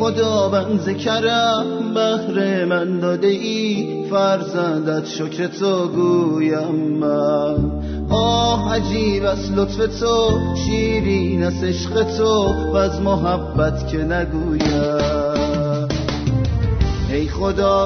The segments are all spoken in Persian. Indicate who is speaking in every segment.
Speaker 1: خدا بنز کرم بهر من داده ای فرزندت شکر تو گویم من. آه عجیب از لطف تو شیرین از عشق تو و از محبت که نگویم. ای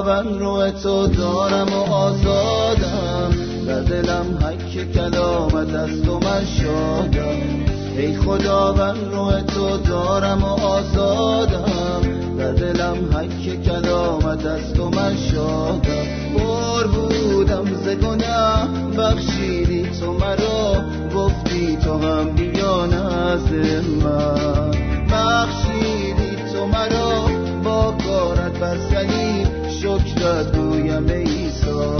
Speaker 1: من رو تو دارم و آزادم. در دلم حک کلامت از تو من شادم. ای خدا من رو تو دارم و آزادم. در دلم حک کلامت از تو من شادم. بار بودم ز بخشیدی تو مرا گفتی تو هم بیا نزد من. بخشیدی تو مرا با کارت بر سلیم شکرت گویم ایسا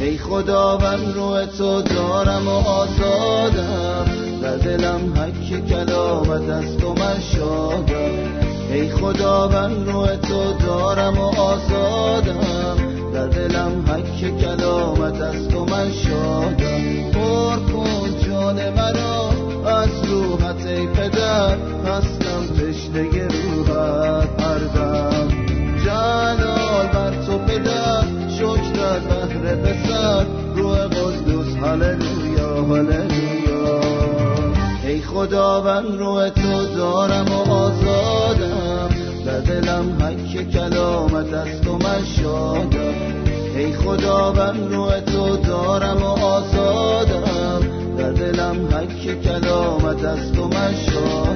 Speaker 1: ای خدا من رو تو دارم و آزادم در دلم حک کلامت از تو من شادم. ای خدا من رو تو دارم و آزادم. در دلم حک کلامت از تو من شادم. پر کن جان مرا از روحت ای پدر هستم خدا من روح تو دارم و آزادم. در دلم حک کلامت از تو من شادم. ای خدا من روح تو دارم و آزادم. در دلم حک کلامت از تو من شادم.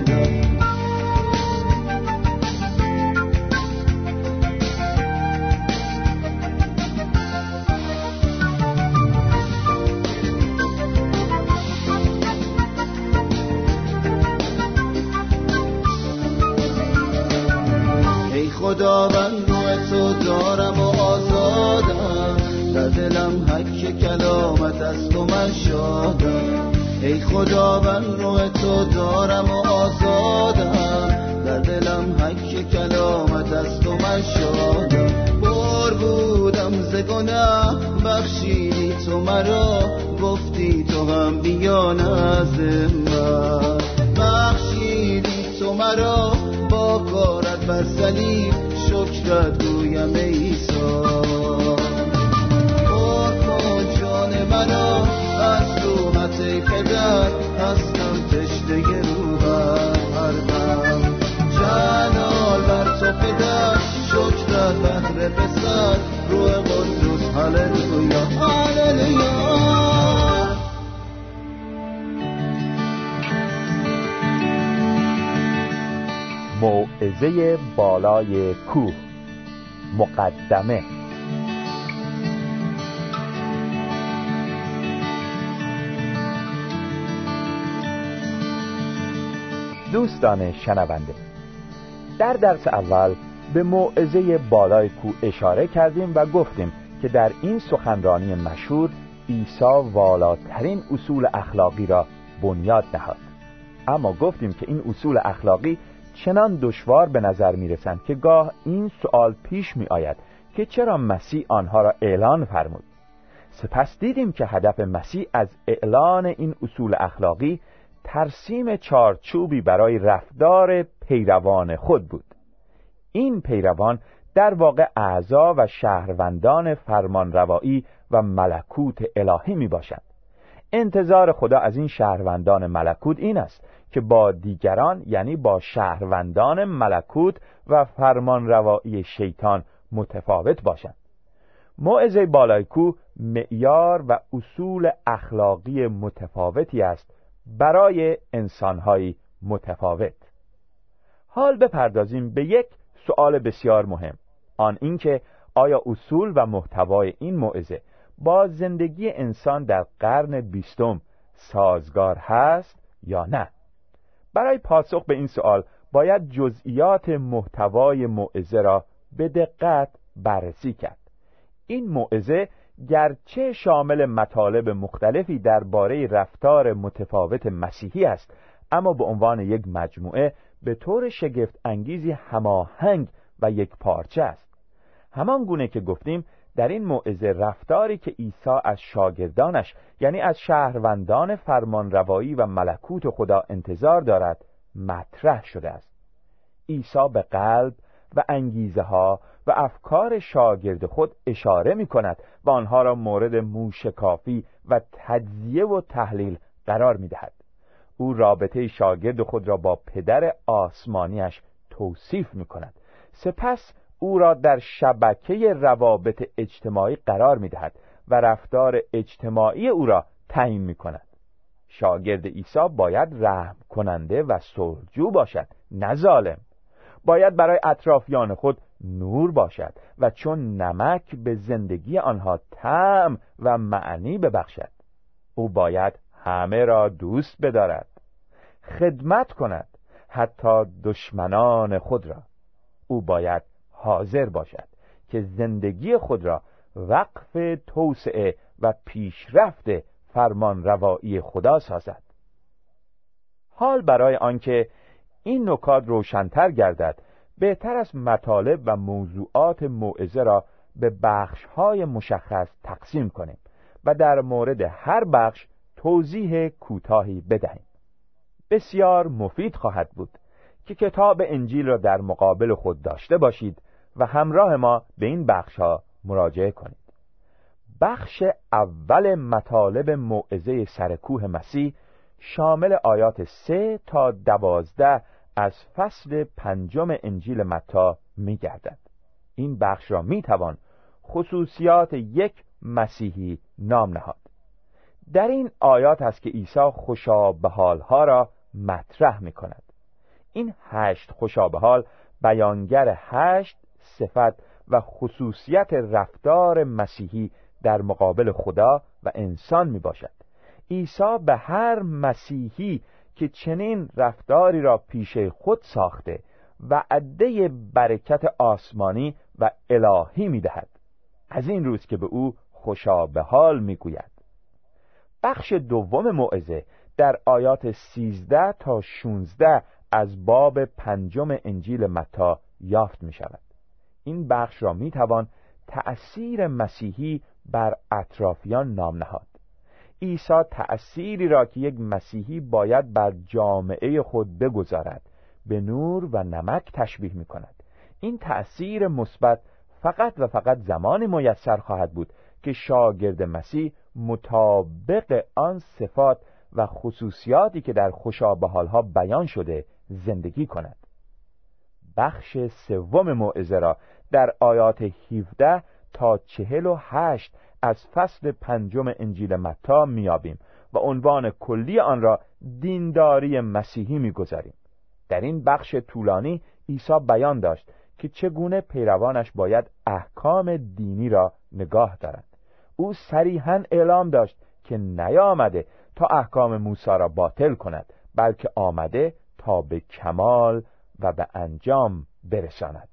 Speaker 1: بر صلیب شکرت گویم ایسا پر کن جان مرا از روحت پدر هستم تشنه روحت هر دم جلال بر تو پدر شکرت بهر پسر روح قدوس هللویا.
Speaker 2: موعظه بالای کوه. مقدمه. دوستان شنونده در درس اول به موعظه بالای کوه اشاره کردیم و گفتیم که در این سخنرانی مشهور عیسی والاترین اصول اخلاقی را بنیاد نهاد اما گفتیم که این اصول اخلاقی چنان دشوار به نظر می رسند که گاه این سوال پیش می آید که چرا مسیح آنها را اعلان فرمود. سپس دیدیم که هدف مسیح از اعلان این اصول اخلاقی ترسیم چارچوبی برای رفتار پیروان خود بود. این پیروان در واقع اعضا و شهروندان فرمانروایی و ملکوت الهی می باشند انتظار خدا از این شهروندان ملکوت این است که با دیگران یعنی با شهروندان ملکوت و فرمانروایی شیطان متفاوت باشند. موعظه بالایکو معیار و اصول اخلاقی متفاوتی است برای انسانهایی متفاوت. حال بپردازیم به یک سؤال بسیار مهم آن اینکه آیا اصول و محتوای این موعظه با زندگی انسان در قرن بیستم سازگار هست یا نه؟ برای پاسخ به این سوال باید جزئیات محتوای موعظه را به دقت بررسی کرد. این موعظه گرچه شامل مطالب مختلفی درباره رفتار متفاوت مسیحی است اما به عنوان یک مجموعه به طور شگفت انگیزی هماهنگ و یک پارچه است. همان گونه که گفتیم در این موعظه رفتاری که عیسی از شاگردانش یعنی از شهروندان فرمانروایی و ملکوت خدا انتظار دارد مطرح شده است عیسی به قلب و انگیزه ها و افکار شاگرد خود اشاره می کند و آنها را مورد موشکافی و تجزیه و تحلیل قرار می دهد. او رابطه شاگرد خود را با پدر آسمانیش توصیف می کند سپس او را در شبکه روابط اجتماعی قرار می دهد و رفتار اجتماعی او را تعیین می کند شاگرد عیسی باید رحم کننده و صلحجو باشد نه ظالم. باید برای اطرافیان خود نور باشد و چون نمک به زندگی آنها طعم و معنی ببخشد او باید همه را دوست بدارد خدمت کند حتی دشمنان خود را. او باید حاضر باشد که زندگی خود را وقف توسعه و پیشرفت فرمان روایی خدا سازد. حال برای آنکه این نکات روشنتر گردد بهتر از مطالب و موضوعات موعظه را به بخشهای مشخص تقسیم کنیم و در مورد هر بخش توضیح کوتاهی بدهیم. بسیار مفید خواهد بود که کتاب انجیل را در مقابل خود داشته باشید و همراه ما به این بخش ها مراجعه کنید. بخش اول مطالب موعظه سرکوه مسیح شامل آیات سه تا دوازده از فصل پنجم انجیل متا می گردد. این بخش را می توان خصوصیات یک مسیحی نام نهاد. در این آیات است که عیسی خوشا حالها را مطرح می کند این هشت حال بیانگر هشت صفت و خصوصیت رفتار مسیحی در مقابل خدا و انسان می باشد عیسی به هر مسیحی که چنین رفتاری را پیش خود ساخته و عده برکت آسمانی و الهی می دهد. از این روز که به او خوشا به حال می گوید. بخش دوم موعظه در آیات 13 تا 16 از باب پنجم انجیل متا یافت می شود. این بخش را می توان تأثیر مسیحی بر اطرافیان نام نهاد. عیسی تأثیری را که یک مسیحی باید بر جامعه خود بگذارد به نور و نمک تشبیه می کند. این تأثیر مثبت فقط و فقط زمانی میسر خواهد بود که شاگرد مسیح مطابق آن صفات و خصوصیاتی که در خوشابه حالها بیان شده زندگی کند بخش سوم موعظه را در آیات 17 تا 48 از فصل پنجم انجیل متا میابیم و عنوان کلی آن را دینداری مسیحی می‌گذاریم. در این بخش طولانی عیسی بیان داشت که چگونه پیروانش باید احکام دینی را نگاه دارند او صریحا اعلام داشت که نیامده تا احکام موسی را باطل کند بلکه آمده تا به کمال و به انجام برساند.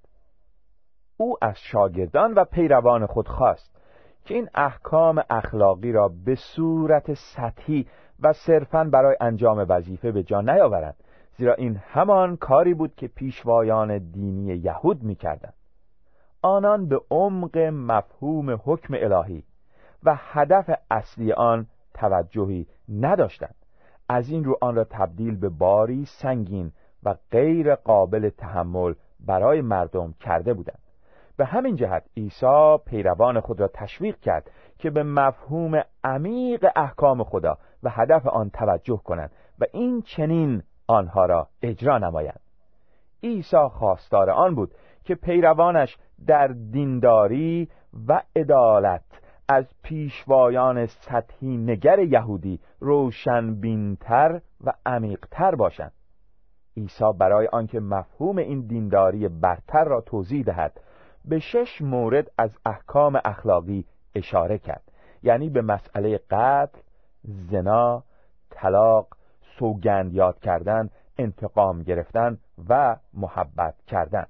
Speaker 2: او از شاگردان و پیروان خود خواست که این احکام اخلاقی را به صورت سطحی و صرفا برای انجام وظیفه به جا نیاورند زیرا این همان کاری بود که پیشوایان دینی یهود می‌کردند. آنان به عمق مفهوم حکم الهی و هدف اصلی آن توجهی نداشتند. از این رو آن را تبدیل به باری سنگین و غیر قابل تحمل برای مردم کرده بودند. به همین جهت عیسی پیروان خود را تشویق کرد که به مفهوم عمیق احکام خدا و هدف آن توجه کنند و این چنین آنها را اجرا نمایند. عیسی خواستار آن بود که پیروانش در دینداری و عدالت از پیشوایان سطحی نگر یهودی روشنبینتر و عمیقتر باشند. عیسی برای آنکه مفهوم این دینداری برتر را توضیح دهد به شش مورد از احکام اخلاقی اشاره کرد. یعنی به مسئله قتل، زنا، طلاق، سوگند یاد کردن، انتقام گرفتن و محبت کردن.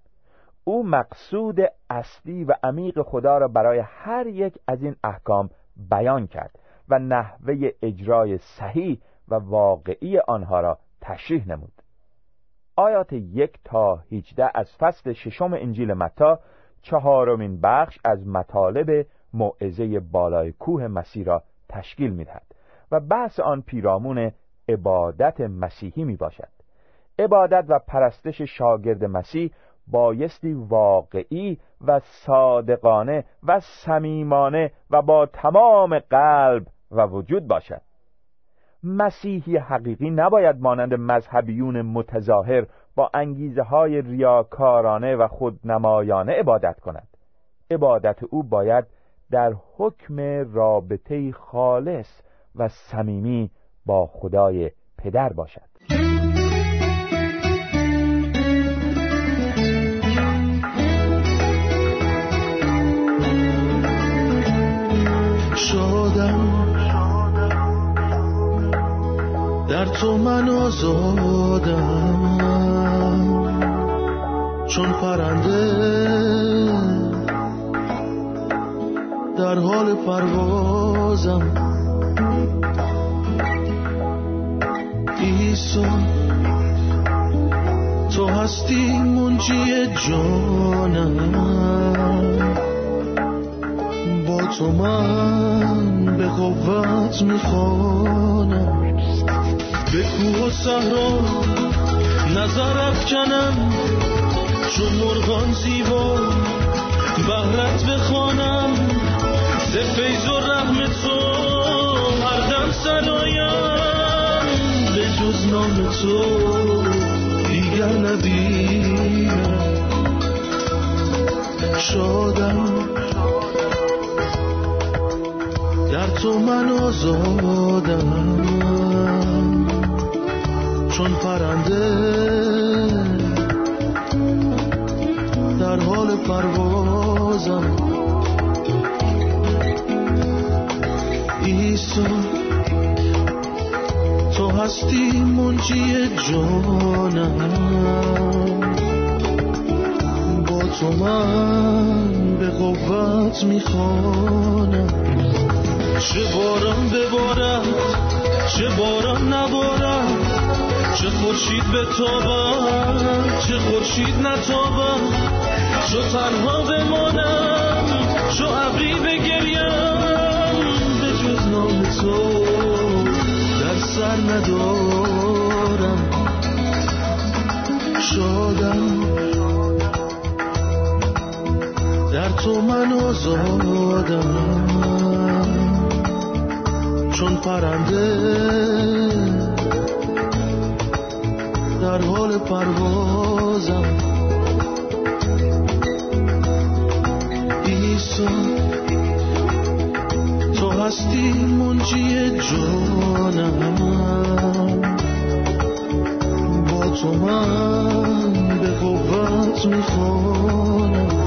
Speaker 2: او مقصود اصلی و عمیق خدا را برای هر یک از این احکام بیان کرد و نحوه اجرای صحیح و واقعی آنها را تشریح نمود. آیات یک تا هیچده از فصل ششم انجیل متا چهارمین بخش از مطالب موعظه بالای کوه مسیح را تشکیل می‌دهد و بحث آن پیرامون عبادت مسیحی می باشد عبادت و پرستش شاگرد مسیح بایستی واقعی و صادقانه و صمیمانه و با تمام قلب و وجود باشد. مسیحی حقیقی نباید مانند مذهبیون متظاهر با انگیزه های ریاکارانه و خودنمایانه عبادت کند. عبادت او باید در حکم رابطه خالص و صمیمی با خدای پدر باشد.
Speaker 3: در تو من آزادم. چون پرنده در حال پروازم. ایسا تو هستی منجی جانم. با تو من به قوت می‌خوانم. به کوه و صحرا نظر افکنم چون مرغان زیبا بهرت بخوانم ز فیض و رحم تو هر دم سرایم به جز نام تو دیگر نبینم شادم. در تو من آزادم. چون پرنده در حال پروازم. ایسا تو هستی منجی جانم. با تو من به قوت می‌خوانم. چه باران ببارد چه باران نبارد چه خورشید بتابد چه خورشید نتابد چو تنها بمانم چو ابری بگریم به جز نام تو در سر ندارم. شادم. در تو من آزادم. چون پرنده در حال پروازم. تو هستی منجی جانم. با تو من به قوت می‌خوانم.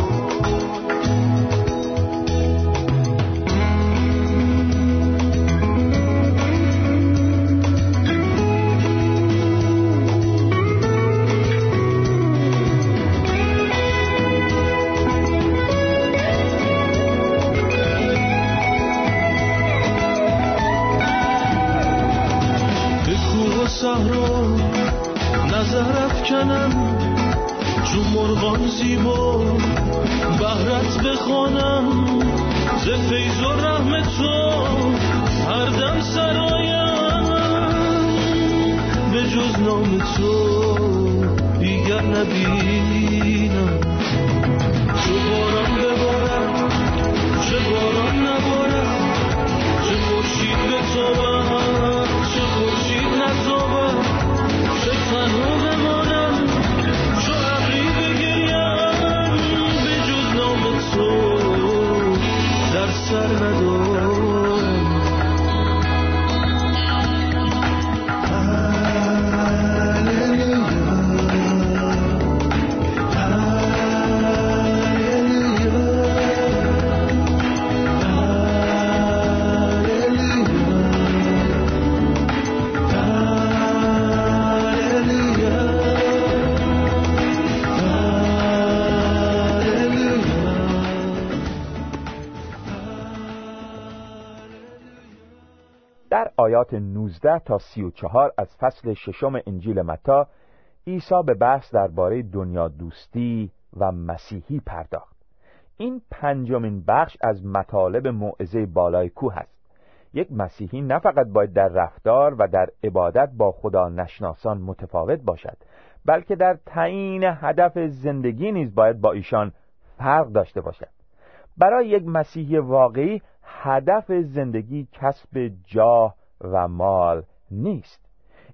Speaker 3: مرغان زیبا. بهرت بخوانم ز فیض و رحم تو. هر دم سرایم به جز نام تو. دیگر نبینم. چه باران ببارم چه باران نبارم. چه خورشید بتابم چه خورشید نتابم. چه تنها sormadı
Speaker 2: آیات 19 تا 34 از فصل ششم انجیل متا عیسی به بحث درباره دنیا دوستی و مسیحی پرداخت. این پنجمین بخش از مطالب موعظه بالای کوه است یک مسیحی نه فقط باید در رفتار و در عبادت با خدا نشناسان متفاوت باشد بلکه در تعیین هدف زندگی نیز باید با ایشان فرق داشته باشد. برای یک مسیحی واقعی هدف زندگی کسب جاه و مال نیست.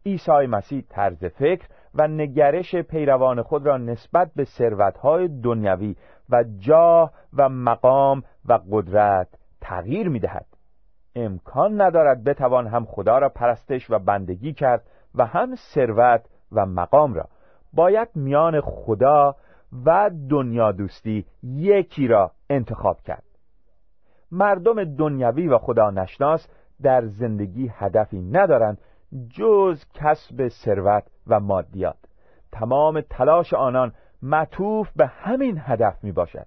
Speaker 2: عیسی مسیح طرز فکر و نگرش پیروان خود را نسبت به ثروتهای دنیوی و جاه و مقام و قدرت تغییر می دهد. امکان ندارد بتوان هم خدا را پرستش و بندگی کرد و هم ثروت و مقام را. باید میان خدا و دنیا دوستی یکی را انتخاب کرد. مردم دنیوی و خدا نشناس در زندگی هدفی ندارند جز کسب ثروت و مادیات تمام تلاش آنان معطوف به همین هدف می باشد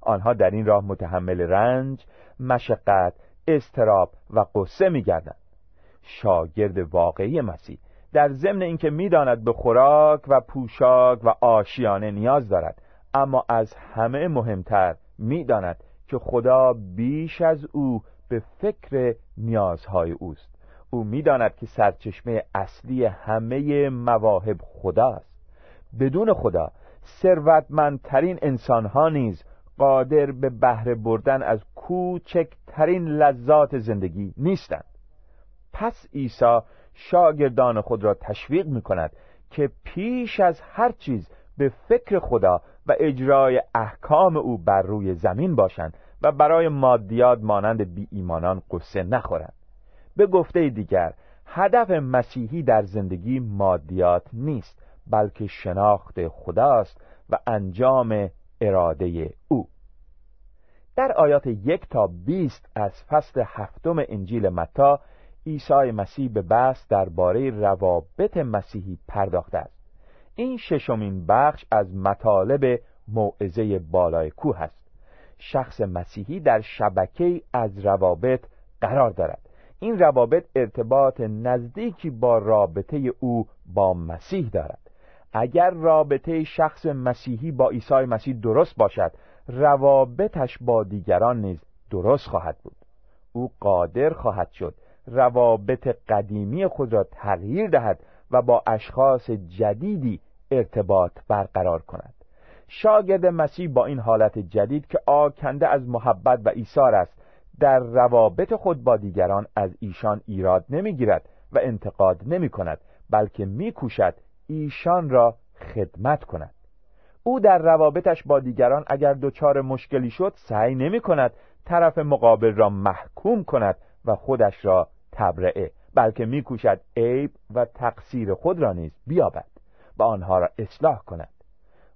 Speaker 2: آنها در این راه متحمل رنج، مشقت، استراب و قصه می گردند. شاگرد واقعی مسیح در ضمن اینکه می‌داند به خوراک و پوشاک و آشیانه نیاز دارد اما از همه مهمتر می‌داند که خدا بیش از او به فکر نیازهای اوست. او می‌داند که سرچشمه اصلی همه مواهب خداست. بدون خدا ثروتمندترین انسانها نیز قادر به بهره بردن از کوچکترین لذات زندگی نیستند. پس عیسی شاگردان خود را تشویق می کند که پیش از هر چیز به فکر خدا و اجرای احکام او بر روی زمین باشند و برای مادیات مانند بی ایمانان قصه نخورند. به گفته دیگر هدف مسیحی در زندگی مادیات نیست بلکه شناخت خداست و انجام اراده او. در آیات یک تا بیست از فصل هفتم انجیل متا عیسی مسیح به بحث درباره روابط مسیحی پرداخته است. این ششمین بخش از مطالب موعظه بالای کوه است شخص مسیحی در شبکه از روابط قرار دارد. این روابط ارتباط نزدیکی با رابطه او با مسیح دارد. اگر رابطه شخص مسیحی با عیسی مسیح درست باشد روابطش با دیگران نیز درست خواهد بود. او قادر خواهد شد روابط قدیمی خود را تغییر دهد و با اشخاص جدیدی ارتباط برقرار کند. شاگرد مسیح با این حالت جدید که آکنده از محبت و ایثار است در روابط خود با دیگران از ایشان ایراد نمی‌گیرد و انتقاد نمی کند بلکه میکوشد ایشان را خدمت کند. او در روابطش با دیگران اگر دچار مشکلی شد سعی نمی کند طرف مقابل را محکوم کند و خودش را تبرعه بلکه میکوشد عیب و تقصیر خود را نیز بیابد و آنها را اصلاح کند.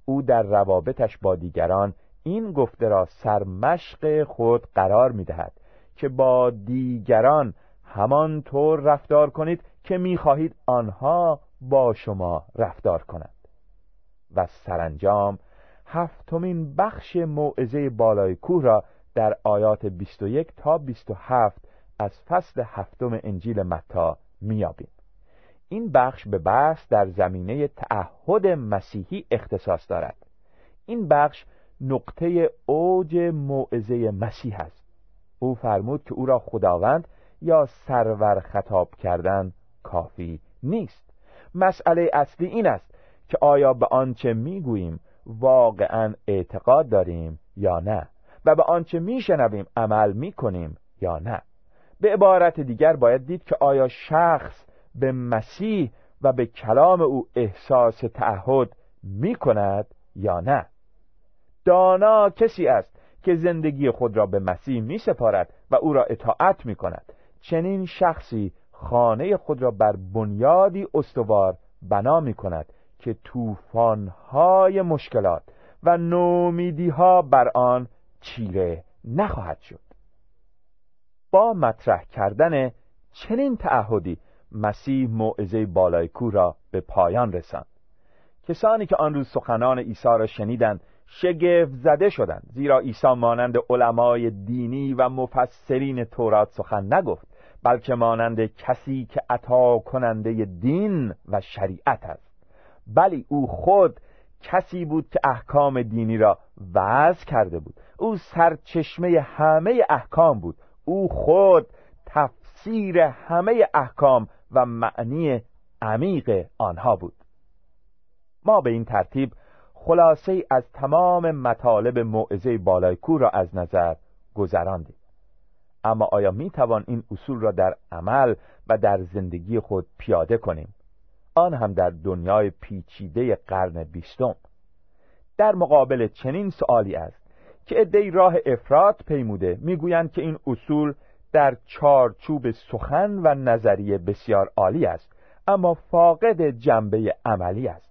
Speaker 2: او در روابطش با دیگران این گفته را سرمشق خود قرار می‌دهد که با دیگران همانطور رفتار کنید که می‌خواهید آنها با شما رفتار کنند. و سرانجام هفتمین بخش موعظه بالای کوه را در آیات 21 تا 27 از فصل هفتم انجیل متا میابیم این بخش به بحث در زمینه تعهد مسیحی اختصاص دارد. این بخش نقطه اوج موعظه مسیح است. او فرمود که او را خداوند یا سرور خطاب کردن کافی نیست. مسئله اصلی این است که آیا به آنچه می‌گوییم واقعا اعتقاد داریم یا نه و به آنچه میشنویم عمل می‌کنیم یا نه. به عبارت دیگر باید دید که آیا شخص به مسیح و به کلام او احساس تعهد می کند یا نه. دانا کسی است که زندگی خود را به مسیح می سپارد و او را اطاعت می کند چنین شخصی خانه خود را بر بنیادی استوار بنا می کند که طوفان‌های مشکلات و نومیدیها بر آن چیره نخواهد شد. با مطرح کردن چنین تعهدی مسیح موعظه بالای کو را به پایان رساند. کسانی که آن روز سخنان عیسی را شنیدند شگفت زده شدند زیرا عیسی مانند علمای دینی و مفسرین تورات سخن نگفت بلکه مانند کسی که عطا کننده دین و شریعت است. بلی او خود کسی بود که احکام دینی را وضع کرده بود. او سرچشمه همه احکام بود. او خود تفسیر همه احکام و معنی عمیق آنها بود. ما به این ترتیب خلاصه از تمام مطالب موعظه بالای کور را از نظر گذراندیم. اما آیا می توان این اصول را در عمل و در زندگی خود پیاده کنیم؟ آن هم در دنیای پیچیده قرن بیستم. در مقابل چنین سوالی است که عدهای راه افراد پیموده می‌گویند که این اصول در چارچوب سخن و نظریه بسیار عالی است اما فاقد جنبه عملی است.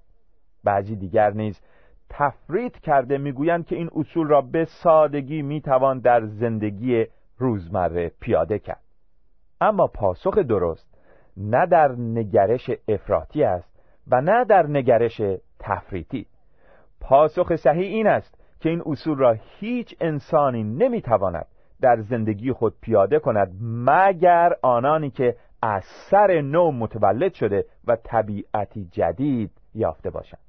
Speaker 2: بعضی دیگر نیز تفرید کرده می‌گویند که این اصول را به سادگی می‌توان در زندگی روزمره پیاده کرد. اما پاسخ درست نه در نگرش افراطی است و نه در نگرش تفریطی. پاسخ صحیح این است که این اصول را هیچ انسانی نمی‌تواند در زندگی خود پیاده کند مگر آنانی که از سر نو متولد شده و طبیعتی جدید یافته باشند.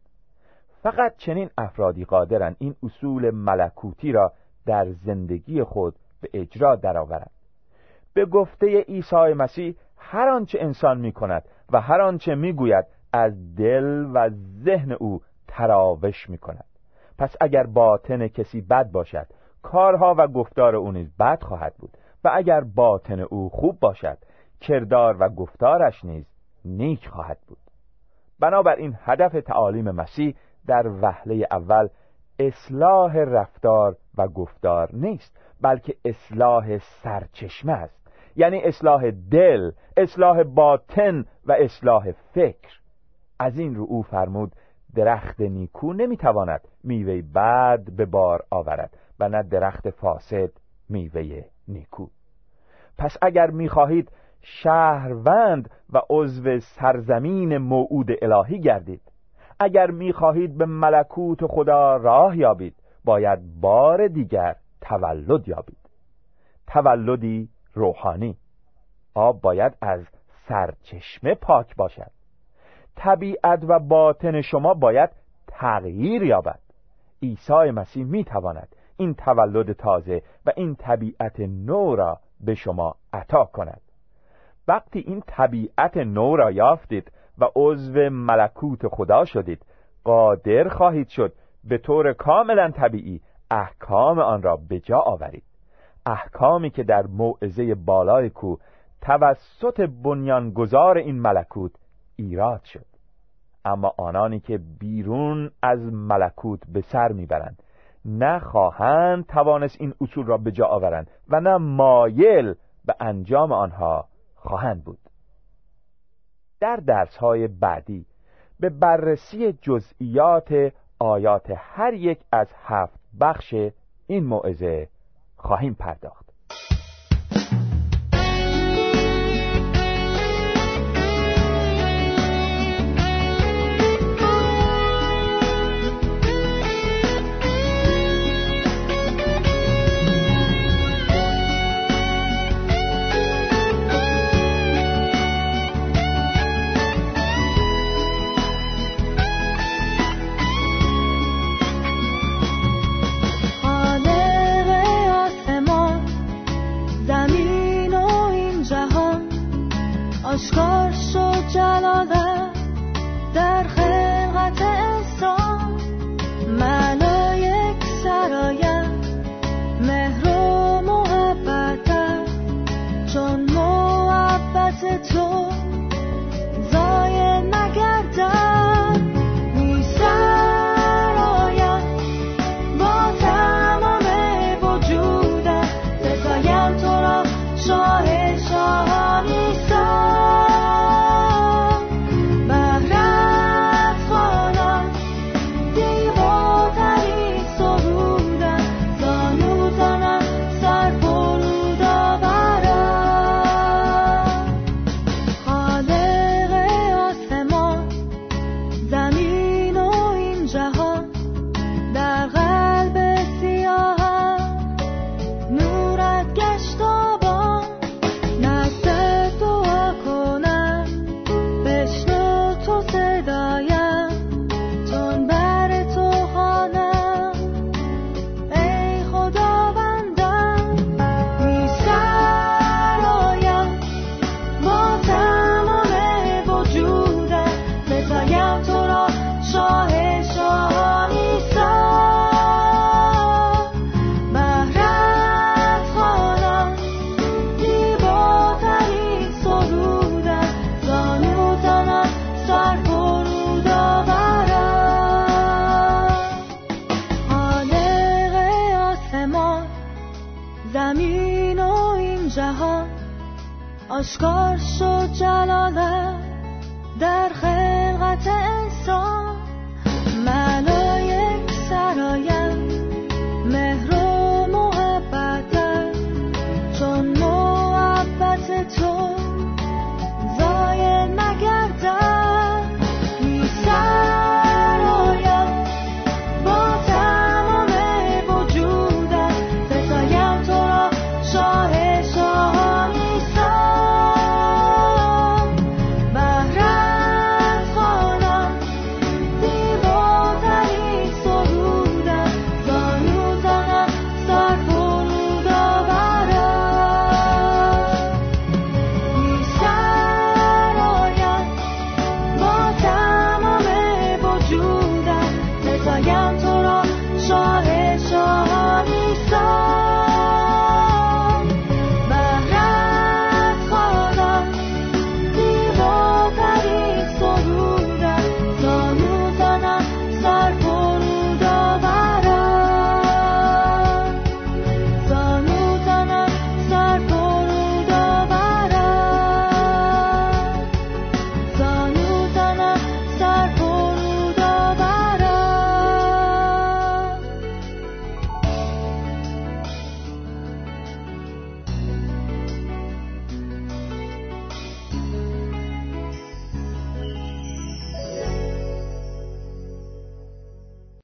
Speaker 2: فقط چنین افرادی قادرند این اصول ملکوتی را در زندگی خود به اجرا درآورند. به گفته عیسی مسیح هر آنچه انسان می کند و هر آنچه می گوید از دل و ذهن او تراوش می کند پس اگر باطن کسی بد باشد کارها و گفتار او نیز بد خواهد بود و اگر باطن او خوب باشد کردار و گفتارش نیز نیک خواهد بود. بنابراین هدف تعالیم مسیح در وهله اول اصلاح رفتار و گفتار نیست بلکه اصلاح سرچشمه است. یعنی اصلاح دل اصلاح باطن و اصلاح فکر. از این رو او فرمود درخت نیکو نمی‌تواند میوه بد به بار آورد. و نه درخت فاسد میوه نیکو. پس اگر می‌خواهید شهروند و عضو سرزمین موعود الهی گردید. اگر می‌خواهید به ملکوت خدا راه یابید باید بار دیگر تولد یابید. تولدی روحانی. آب باید از سرچشمه پاک باشد. طبیعت و باطن شما باید تغییر یابد. عیسی مسیح می‌تواند این تولد تازه و این طبیعت نو را به شما عطا کند. وقتی این طبیعت نو را یافتید و عضو ملکوت خدا شدید قادر خواهید شد به طور کاملا طبیعی احکام آن را به جا آورید. احکامی که در موعظه بالای کو توسط بنیانگذار این ملکوت ایراد شد. اما آنانی که بیرون از ملکوت به سر می‌برند نه خواهند توانست این اصول را به جا آورند و نه مایل به انجام آنها خواهند بود. در درس های بعدی به بررسی جزئیات آیات هر یک از هفت بخش این موعظه خواهیم پرداخت.
Speaker 4: آشکار شد جلال در خلقت انسان. ملایک یک مهر و محبت چون محبت تو زمین و این جهان. آشکار شد جلاله در خلقت انسان. منو